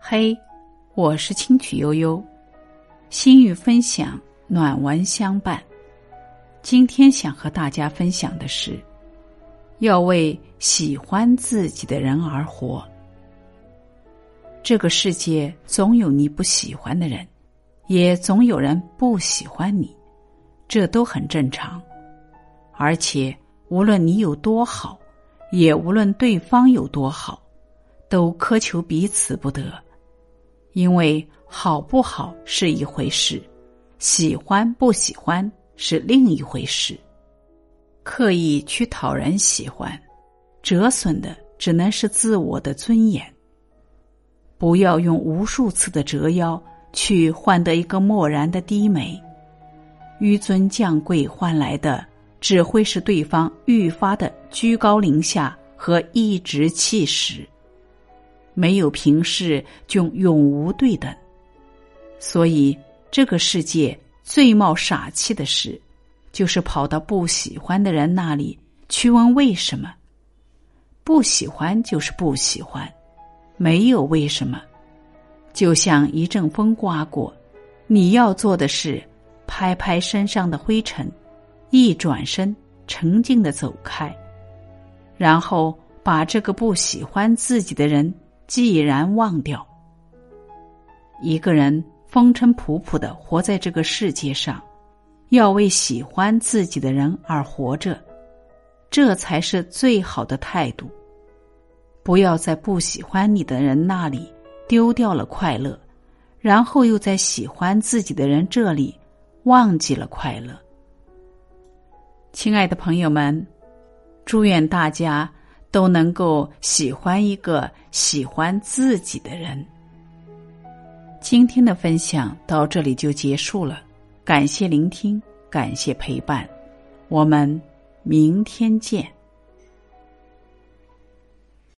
嘿，我是清曲悠悠，心语分享，暖文相伴。今天想和大家分享的是，要为喜欢自己的人而活。这个世界总有你不喜欢的人，也总有人不喜欢你，这都很正常。而且，无论你有多好，也无论对方有多好，都苛求彼此不得。因为好不好是一回事，喜欢不喜欢是另一回事。刻意去讨人喜欢，折损的只能是自我的尊严。不要用无数次的折腰去换得一个漠然的低眉，纡尊降贵换来的只会是对方愈发的居高临下和颐指气使。没有平视，就永无对等。所以，这个世界最冒傻气的事，就是跑到不喜欢的人那里去问为什么。不喜欢就是不喜欢，没有为什么。就像一阵风刮过，你要做的是拍拍身上的灰尘，一转身，沉静的走开，然后把这个不喜欢自己的人。既然忘掉，一个人风尘仆仆的活在这个世界上，要为喜欢自己的人而活着，这才是最好的态度。不要在不喜欢你的人那里丢掉了快乐，然后又在喜欢自己的人这里忘记了快乐。亲爱的朋友们，祝愿大家。都能够喜欢一个喜欢自己的人。今天的分享到这里就结束了，感谢聆听，感谢陪伴，我们明天见。